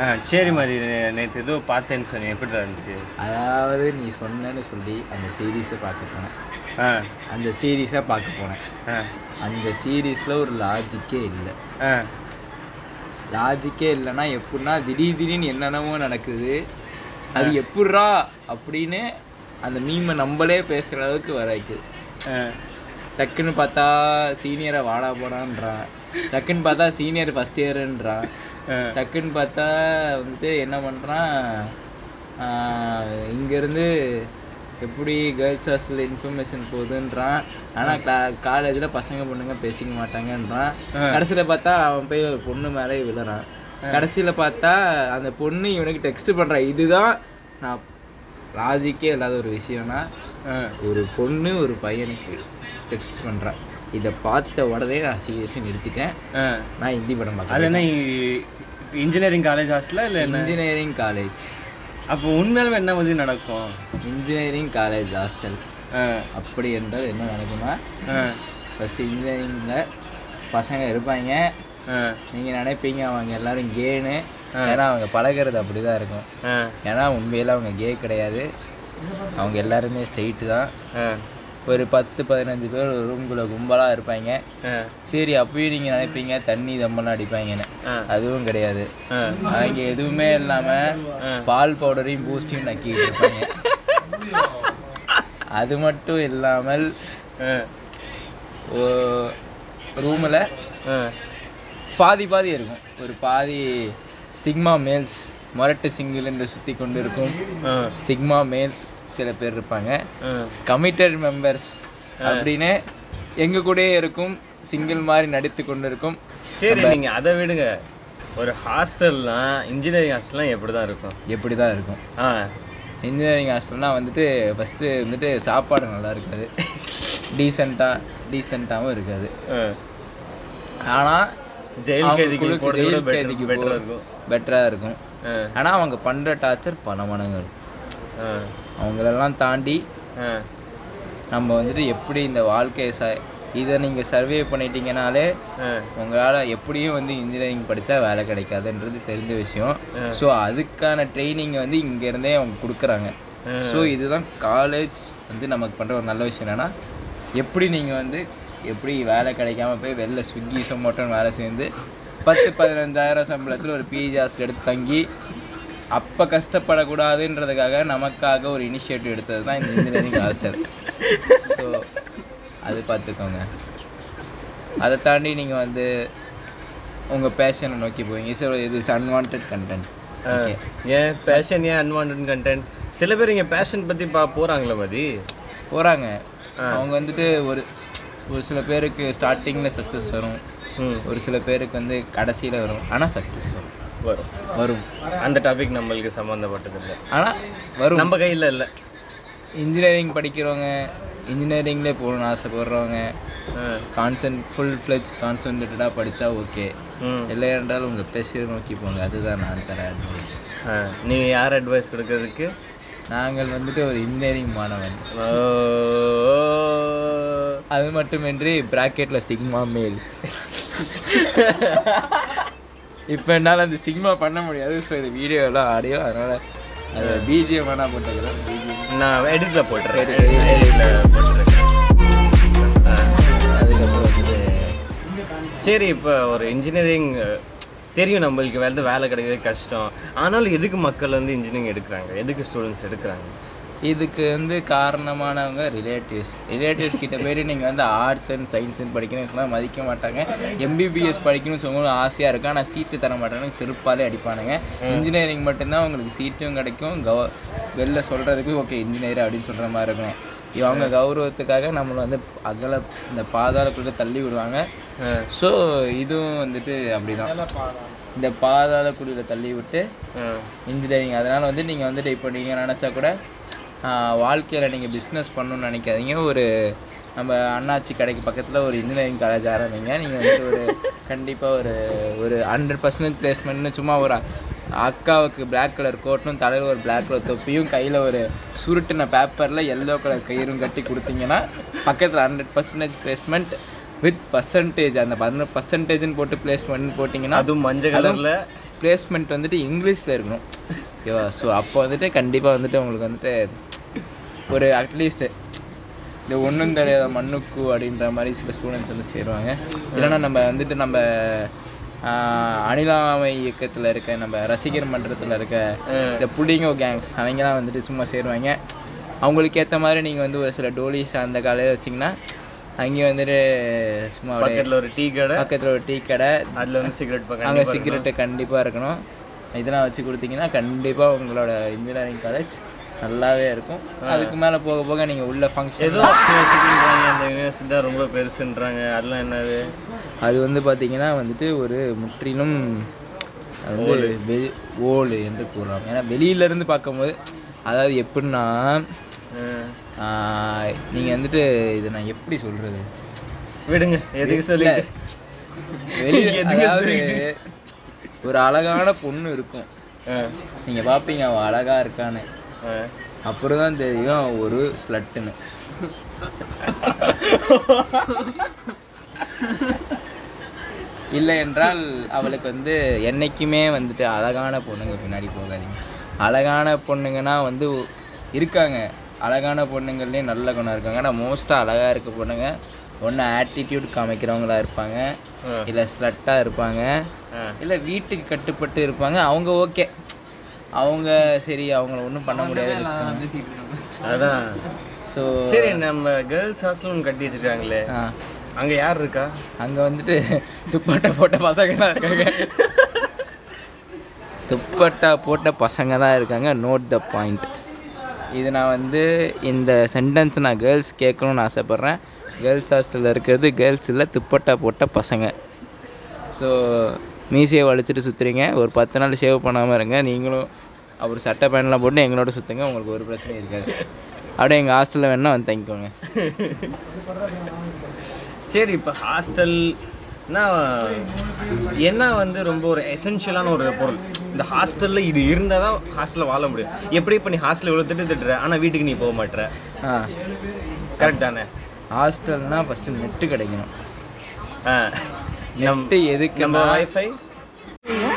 ஆ சரி மாதிரி நேற்று ஏதோ பார்த்தேன்னு சொன்னேன். எப்படி இருந்துச்சு? அதாவது நீ சொன்னேன்னு சொல்லி அந்த சீரீஸை பார்க்க போனேன். ஆ. அந்த சீரீஸை பார்க்க போனேன். ஆ. அந்த சீரீஸில் ஒரு லாஜிக்கே இல்லை. ஆ. லாஜிக்கே இல்லைன்னா எப்படின்னா திடீர் திடீர்னு என்னென்னமோ நடக்குது. அது எப்பட்றா அப்படின்னு அந்த மீமை நம்மளே பேசுகிற அளவுக்கு வரைக்குது ஆ. டக்குன்னு பார்த்தா சீனியரை வாடா போடான்றான். டக்குன்னு பார்த்தா சீனியர் ஃபஸ்ட் இயருன்றான். டக்குன்னு பார்த்தா வந்துட்டு என்ன பண்ணுறான் இங்கேருந்து எப்படி கேர்ள்ஸ் ஹாஸ்டலில் இன்ஃபர்மேஷன் போகுதுன்றான். ஆனால் கிளா காலேஜில் பசங்க பொண்ணுங்க பேசிக்க மாட்டாங்கன்றான். கடைசியில் பார்த்தா அவன் போய் ஒரு பொண்ணு மேலே விழுறான். கடைசியில் பார்த்தா அந்த பொண்ணு இவனுக்கு டெக்ஸ்ட் பண்ணுறான் இதுதான் நான் லாஜிக்கே இல்லாத ஒரு விஷயம்னா ஒரு பொண்ணு ஒரு பையனுக்கு டெக்ஸ்ட் பண்ணுறான் இதை பார்த்த உடனே நான் சீரியஸாக நிறுத்திட்டேன். நான் ஹிந்தி படம் அது பார்க்குறேன் என்ன இன்ஜினியரிங் காலேஜ் ஹாஸ்டலா இல்லை இன்ஜினியரிங் காலேஜ் அப்போ உண்மையாலுமே என்ன மாதிரி நடக்கும்? இன்ஜினியரிங் காலேஜ் ஹாஸ்டல் அப்படி என்றால் என்ன நடக்குமா ஃபஸ்ட்டு இன்ஜினியரிங்கில் பசங்க இருப்பாங்க. நீங்கள் நினைப்பீங்க அவங்க எல்லாரும் கேனு ஏன்னா அவங்க பழகிறது அப்படி தான் இருக்கும் ஏன்னா உண்மையில் அவங்க கே கிடையாது. அவங்க எல்லாருமே ஸ்ட்ரெயிட்டு தான். ஒரு பத்து பதினஞ்சு பேர் ஒரு ரூம்குள்ளே கும்பலாக இருப்பாங்க. சரி அப்பயும் நீங்கள் நினைப்பீங்க தண்ணி தம்பெல்லாம் அடிப்பாங்கன்னு. அதுவும் கிடையாது. அவங்க எதுவுமே இல்லாமல் பால் பவுடரையும் பூஸ்டையும் நக்கிட்டு இருப்பாங்க. அது மட்டும் இல்லாமல் ரூமில் பாதி பாதி இருக்கும். ஒரு பாதி சிக்மா மேல்ஸ் மொரட்டு சிங்கிள் என்று சுற்றி கொண்டு இருக்கும் சிக்மா மேல்ஸ் சில பேர் இருப்பாங்க. கமிட்டட் மெம்பர்ஸ் அப்படின்னு எங்கள் கூடயே இருக்கும் சிங்கிள் மாதிரி நடித்து கொண்டு இருக்கும் சரி நீங்கள் அதை விடுங்க. ஒரு ஹாஸ்டல்லாம் இன்ஜினியரிங் ஹாஸ்டல்லாம் எப்படி தான் இருக்கும்? எப்படி தான் இருக்கும்? ஆ. இன்ஜினியரிங் ஹாஸ்டல்னால் வந்துட்டு ஃபஸ்ட்டு வந்துட்டு சாப்பாடு நல்லா இருக்காது. டீசெண்டாக டீசெண்டாகவும் இருக்காது. ஆனால் ஜெயில் கைதிக்கு ஜெயில் பெட்டராக இருக்கும். பெட்டராக இருக்கும். ஆனால் அவங்க பண்ணுற டார்ச்சர் பல மடங்கு இருக்கும் அவங்களெல்லாம் தாண்டி நம்ம வந்துட்டு எப்படி இந்த வாழ்க்கையை ச இதை நீங்கள் சர்வே பண்ணிட்டீங்கனாலே உங்களால் எப்படியும் வந்து இன்ஜினியரிங் படித்தா வேலை கிடைக்காதுன்றது தெரிஞ்ச விஷயம். ஸோ அதுக்கான ட்ரைனிங் வந்து இங்கேருந்தே அவங்க கொடுக்குறாங்க. ஸோ இதுதான் காலேஜ் வந்து நமக்கு பண்ணுற ஒரு நல்ல விஷயம் என்னென்னா எப்படி நீங்கள் வந்து எப்படி வேலை கிடைக்காம போய் வெளில ஸ்விக்கி சொமோட்டோன்னு வேலை சேர்ந்து பத்து பதினஞ்சாயிரம் சம்பளத்தில் ஒரு பிஜி ஹாஸ்டல் எடுத்து தங்கி அப்போ கஷ்டப்படக்கூடாதுன்றதுக்காக நமக்காக ஒரு இனிஷியேட்டிவ் எடுத்தது தான் இந்த இன்ஜினியரிங் ஹாஸ்டல் ஸோ அது பார்த்துக்கோங்க. அதை தாண்டி நீங்கள் வந்து உங்கள் பேஷனை நோக்கி போவீங்க. ஸோ இது is unwanted content and fashion and unwanted content சில பேர் இங்கே பேஷன் பற்றி பா போகிறாங்களே மதி. போகிறாங்க அவங்க வந்துட்டு ஒரு ஒரு சில பேருக்கு ஸ்டார்டிங்கில் சக்ஸஸ் வரும். ம். ஒரு சில பேருக்கு வந்து கடைசியில் வரும். ஆனால் சக்ஸஸ் வரும். வரும். வரும். அந்த டாபிக் நம்மளுக்கு சம்மந்தப்பட்டது இல்லை. ஆனால் வரும். நம்ம கையில் இல்லை. இன்ஜினியரிங் படிக்கிறவங்க இன்ஜினியரிங்லேயே போகணும்னு ஆசைப்படுறவங்க கான்சென்ட் ஃபுல் ஃப்ளெஜ் கான்சன்ட்ரேட்டடாக படித்தா ஓகே ம். இல்லை என்றால் உங்கள் பேசியை நோக்கி போங்க. அதுதான் நான் தர அட்வைஸ் நீங்கள் யார் அட்வைஸ் கொடுக்கறதுக்கு? நாங்கள் வந்துட்டு ஒரு இன்ஜினியரிங் மாணவன். ஓ, அது மட்டுமின்றி ப்ராக்கெட்டில் சிக்மா மேல். இப்போ என்னால் அந்த சிக்மா பண்ண முடியாது. ஸோ இது வீடியோலாம் ஆடியோ அதனால் அது பிஜிஎம் வேணால் போட்டுக்கிறேன் நான் எடிட்டில் போட்டுறேன். எடிட்டில் போட்டுறேன். அதுக்கப்புறம் வந்துட்டு சரி இப்போ ஒரு இன்ஜினியரிங் தெரியும் நம்மளுக்கு வந்து வேலை கிடைக்கிறது கஷ்டம். ஆனாலும் எதுக்கு மக்கள் வந்து இன்ஜினியரிங் எடுக்கிறாங்க? எதுக்கு ஸ்டூடெண்ட்ஸ் எடுக்கிறாங்க? இதுக்கு வந்து காரணமானவங்க ரிலேட்டிவ்ஸ் ரிலேட்டிவ்ஸ் கிட்ட போயிட்டு நீங்கள் வந்து ஆர்ட்ஸ் அண்ட் சயின்ஸ்னு படிக்கணும்னு சொன்னால் மதிக்க மாட்டாங்க. எம்பிபிஎஸ் படிக்கணும்னு சொல்லணும் ஆசையாக இருக்கும். ஆனால் சீட்டு தர மாட்டாங்க. செருப்பாலே அடிப்பானுங்க. இன்ஜினியரிங் மட்டும்தான் உங்களுக்கு சீட்டும் கிடைக்கும். கவ வெளில சொல்கிறதுக்கு ஓகே இன்ஜினியர் அப்படின்னு சொல்கிற மாதிரி இருக்கும் இவங்க கௌரவத்துக்காக நம்மளை வந்து அகல இந்த பாதாளக்குள்ளே தள்ளி விடுவாங்க. ஸோ இதுவும் வந்துட்டு அப்படிதான். இந்த பாதாளக்குடியில் தள்ளி விட்டு இன்ஜினியரிங் அதனால் வந்து நீங்கள் வந்துட்டு இப்போ நீங்கள் நினச்சா கூட வாழ்க்கையில் நீங்கள் பிஸ்னஸ் பண்ணணும்னு நினைக்காதீங்க. ஒரு நம்ம அண்ணாச்சி கடைக்கு பக்கத்தில் ஒரு இன்ஜினியரிங் காலேஜ் ஆரம்பிங்க. நீங்கள் வந்துட்டு ஒரு கண்டிப்பாக ஒரு ஒரு ஹண்ட்ரட் பர்சன்டேஜ் பிளேஸ்மெண்ட்னு சும்மா ஒரு அக்காவுக்கு பிளாக் கலர் கோட்டும் தலையில் ஒரு பிளாக் கலர் தொப்பியும் கையில் ஒரு சுருட்டின பேப்பரில் எல்லோ கலர் கயிறும் கட்டி கொடுத்தீங்கன்னா பக்கத்தில் hundred percentage placement with percentage அந்த பதினொரு பர்சன்டேஜ்னு போட்டு பிளேஸ்மெண்ட் போட்டிங்கன்னா அதுவும் மஞ்சள் கலரில் பிளேஸ்மெண்ட் வந்துட்டு இங்கிலீஷில் இருக்கணும். ஓகேவா ஸோ அப்போ வந்துட்டு கண்டிப்பாக வந்துட்டு உங்களுக்கு வந்துட்டு ஒரு அட்லீஸ்ட்டு இந்த ஒன்றும் தெரியாத மண்ணுக்கு அப்படின்ற மாதிரி சில ஸ்டூடெண்ட்ஸ் வந்து சேருவாங்க. இல்லைன்னா நம்ம வந்துட்டு நம்ம அணிலாமை இயக்கத்தில் இருக்க நம்ம ரசிகர் மன்றத்தில் இருக்க இந்த புள்ளிங்கோ கேங்ஸ் அவங்கலாம் வந்துட்டு சும்மா சேருவாங்க. அவங்களுக்கு ஏற்ற மாதிரி நீங்கள் வந்து ஒரு சில டோலிஸ் அந்த காலையில் வச்சிங்கன்னா அங்கேயும் வந்துட்டு சும்மா பக்கத்தில் ஒரு டீ கடை. பக்கத்தில் ஒரு டீ கடை. அதில் வந்து சிகரெட் அங்கே சிகரெட்டு கண்டிப்பாக இருக்கணும். இதெல்லாம் வச்சு கொடுத்தீங்கன்னா கண்டிப்பாக உங்களோட இன்ஜினியரிங் காலேஜ் நல்லாவே இருக்கும். அதுக்கு மேலே போக போக நீங்கள் உள்ள ஃபங்க்ஷன் ஏதோ யூனிவர்சிட்டின்றாங்க அந்த யூனிவர்சிட்டி தான் ரொம்ப பெருசுன்றாங்க. அதெல்லாம் என்னது? அது வந்து பார்த்தீங்கன்னா வந்துட்டு ஒரு முற்றிலும் அது வந்து வெ என்று கூறலாம். ஏன்னா வெளியிலேருந்து பார்க்கும்போது அதாவது எப்படின்னா நீங்கள் வந்துட்டு இதை நான் எப்படி சொல்கிறது விடுங்க எதுக்கு சொல்லி வெளியே அதாவது ஒரு அழகான பொண்ணு இருக்கும். நீங்கள் பார்ப்பீங்க அவள் அழகாக இருக்கான்னு. அப்புறம் தான் தெரியும் ஒரு ஸ்லட்டுன்னு இல்லை என்றால் அவளுக்கு வந்து என்னைக்குமே வந்துட்டு அழகான பொண்ணுங்க பின்னாடி போகாதீங்க. அழகான பொண்ணுங்கன்னா வந்து இருக்காங்க. அழகான பொண்ணுங்கள்லேயும் நல்ல குணம் இருக்காங்க. ஆனால் மோஸ்ட்டாக அழகாக இருக்க பொண்ணுங்க ஒன்று ஆட்டிடியூட் காமிக்கிறவங்களா இருப்பாங்க. இல்லை ஸ்லட்டாக இருப்பாங்க. இல்லை வீட்டுக்கு கட்டுப்பட்டு இருப்பாங்க. அவங்க ஓகே அவங்க சரி அவங்கள ஒன்றும் பண்ண வச்சுக்கோங்க. அதான். ஸோ சரி நம்ம கேர்ள்ஸ் ஹாஸ்டல் ஒன்று கட்டி வச்சிருக்காங்களே. அங்கே யார் இருக்கா? அங்கே வந்துட்டு துப்பட்டா போட்ட பசங்க தான் இருக்காங்க. துப்பட்டா போட்ட பசங்க தான் இருக்காங்க. நோட் த பாயிண்ட் இது நான் வந்து இந்த சென்டென்ஸ் நான் கேர்ள்ஸ் கேட்கணும்னு ஆசைப்பட்றேன். கேர்ள்ஸ் ஹாஸ்டலில் இருக்கிறது கேர்ள்ஸ் இல்லை துப்பட்டா போட்ட பசங்க. ஸோ மீசையை வலிச்சிட்டு சுற்றுறீங்க ஒரு பத்து நாள் ஷேவ் பண்ணாமல் இருங்க. நீங்களும் அவர் சட்டை பேண்ட்லாம் போட்டு எங்களோட சுற்றுங்க உங்களுக்கு ஒரு பிரச்சனையும் இருக்காது. அப்படியே எங்கள் ஹாஸ்டலில் வேணால் வந்து தங்கிக்கோங்க. சரி இப்போ ஹாஸ்டல்னா என்ன வந்து ரொம்ப ஒரு எசென்ஷியலான ஒரு பொருள்? இந்த ஹாஸ்டலில் இது இருந்தால் தான் ஹாஸ்டலில் வாழ முடியும். எப்படி இப்போ நீ ஹாஸ்டலில் இவ்வளோ திட்டு திட்டுற? ஆனால் வீட்டுக்கு நீ போக மாட்டேற ஆ. கரெக்ட் தானே? ஹாஸ்டல்னால் ஃபஸ்ட்டு நெட்டு கிடைக்கணும். ஆ. நெட்டு எதுக்கு நம்ம வைஃபை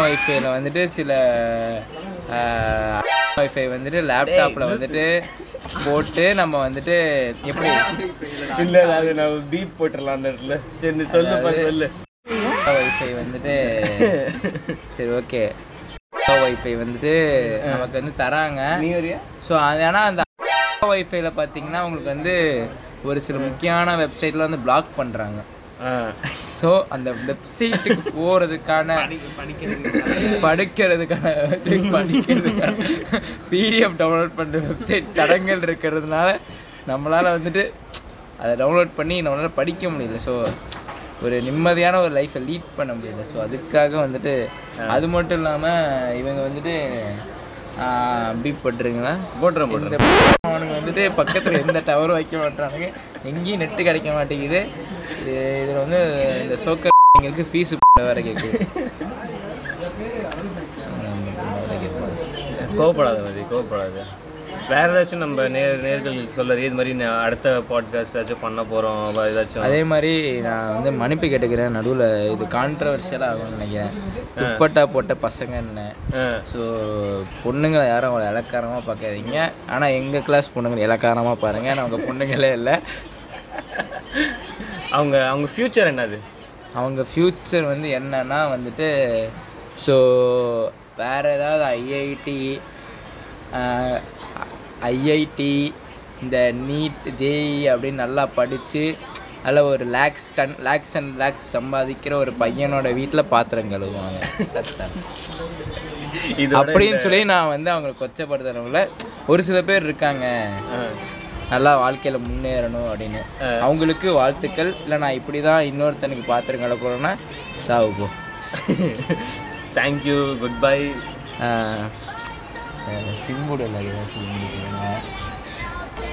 வைஃபைல வந்துட்டு சில வைஃபை வந்துட்டு லேப்டாப்பில் வந்துட்டு போட்டு நம்ம வந்துட்டு எப்படி? இல்லை அது நான் பீப் போட்டுடலாம் அந்த இடத்துல. சரி நீ சொல்லுப்பா சொல்லு. வைஃபை வந்துட்டு சரி ஓகே வைஃபை வந்துட்டு நமக்கு வந்து தராங்க. ஸோ அது ஆனால் அந்த வைஃபைல பார்த்தீங்கன்னா உங்களுக்கு வந்து ஒரு சில முக்கியமான வெப்சைட்டில் வந்து பிளாக் பண்ணுறாங்க ஸோ அந்த வெப்சைட்டுக்கு போகிறதுக்கான படிக்கிறதுக்கான படிக்கிறதுக்கான பிடிஎஃப் டவுன்லோட் பண்ணுற வெப்சைட் தடங்கள் இருக்கிறதுனால நம்மளால் வந்துட்டு அதை டவுன்லோட் பண்ணி நம்மளால் படிக்க முடியல. ஸோ ஒரு நிம்மதியான ஒரு லைஃப்பை லீட் பண்ண முடியல. ஸோ அதுக்காக வந்துட்டு அது மட்டும் இல்லாமல் இவங்க வந்துட்டு பீப் போட்டுருங்களா போட்டுறேன் போட்டுறேன் இந்த அவனுங்க வந்துட்டு பக்கத்தில் எந்த டவரும் வைக்க மாட்டானுங்க எங்கேயும் நெட்டு கிடைக்க மாட்டேங்குது. இதில் வந்து இந்த சோக்கர் எங்களுக்கு ஃபீஸு வேற கேட்குது கோவப்படாத மாதிரி கோவப்படாத. வேற ஏதாச்சும் நம்ம நேர் நேர்களுக்கு சொல்லுறது இது மாதிரி நான் அடுத்த பாட்காஸ்ட் ஏதாச்சும் பண்ண போகிறோம் ஏதாச்சும்? அதே மாதிரி நான் வந்து மன்னிப்பு கேட்டுக்கிறேன் நடுவில் இது கான்ட்ரவர்ஷியலாக ஆகும்னு நினைக்கிறேன். துப்பட்டா போட்ட பசங்க என்ன ஸோ பொண்ணுங்களை யாரும் அவளை இலக்காரமாக பார்க்காதீங்க. ஆனால் எங்கள் கிளாஸ் பொண்ணுங்களை இலக்காரமாக பாருங்கள் ஆனால் அவங்க பொண்ணுங்களே இல்லை. அவங்க அவங்க ஃப்யூச்சர் என்னது? அவங்க ஃப்யூச்சர் வந்து என்னன்னா வந்துட்டு ஸோ வேறு ஏதாவது ஐஐடி ஐஐடி இந்த நீட் ஜேஇ அப்படின்னு நல்லா படித்து அதில் ஒரு லேக்ஸ் டன் லேக்ஸ் அண்ட் லேக்ஸ் சம்பாதிக்கிற ஒரு பையனோட வீட்டில் பாத்திரம் கழுவுவாங்க. அப்படின்னு சொல்லி நான் வந்து அவங்களை கொச்சப்படுத்துறவங்கள ஒரு சில பேர் இருக்காங்க. நல்லா வாழ்க்கையில் முன்னேறணும் அப்படின்னு. அவங்களுக்கு வாழ்த்துக்கள். இல்லை நான் இப்படி தான் இன்னொருத்தனுக்கு பாத்திரம் கலப்புறேன்னா சாவு போ. தேங்க்யூ குட் பை சிம்புடு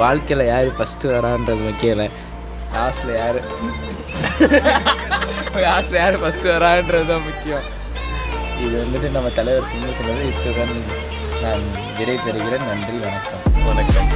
வாழ்க்கையில் யார் ஃபஸ்ட்டு வரான்றது முக்கியம் இல்லை லாஸ்ட்டில் யார்? லாஸ்ட்டில் யார் ஃபஸ்ட்டு வரான்றது தான் முக்கியம். இது வந்துட்டு நம்ம தலைவர் சிம்பு சொன்னது இத்துடன் நான் விடை பெறுகிறேன் நன்றி வணக்கம். வணக்கம்.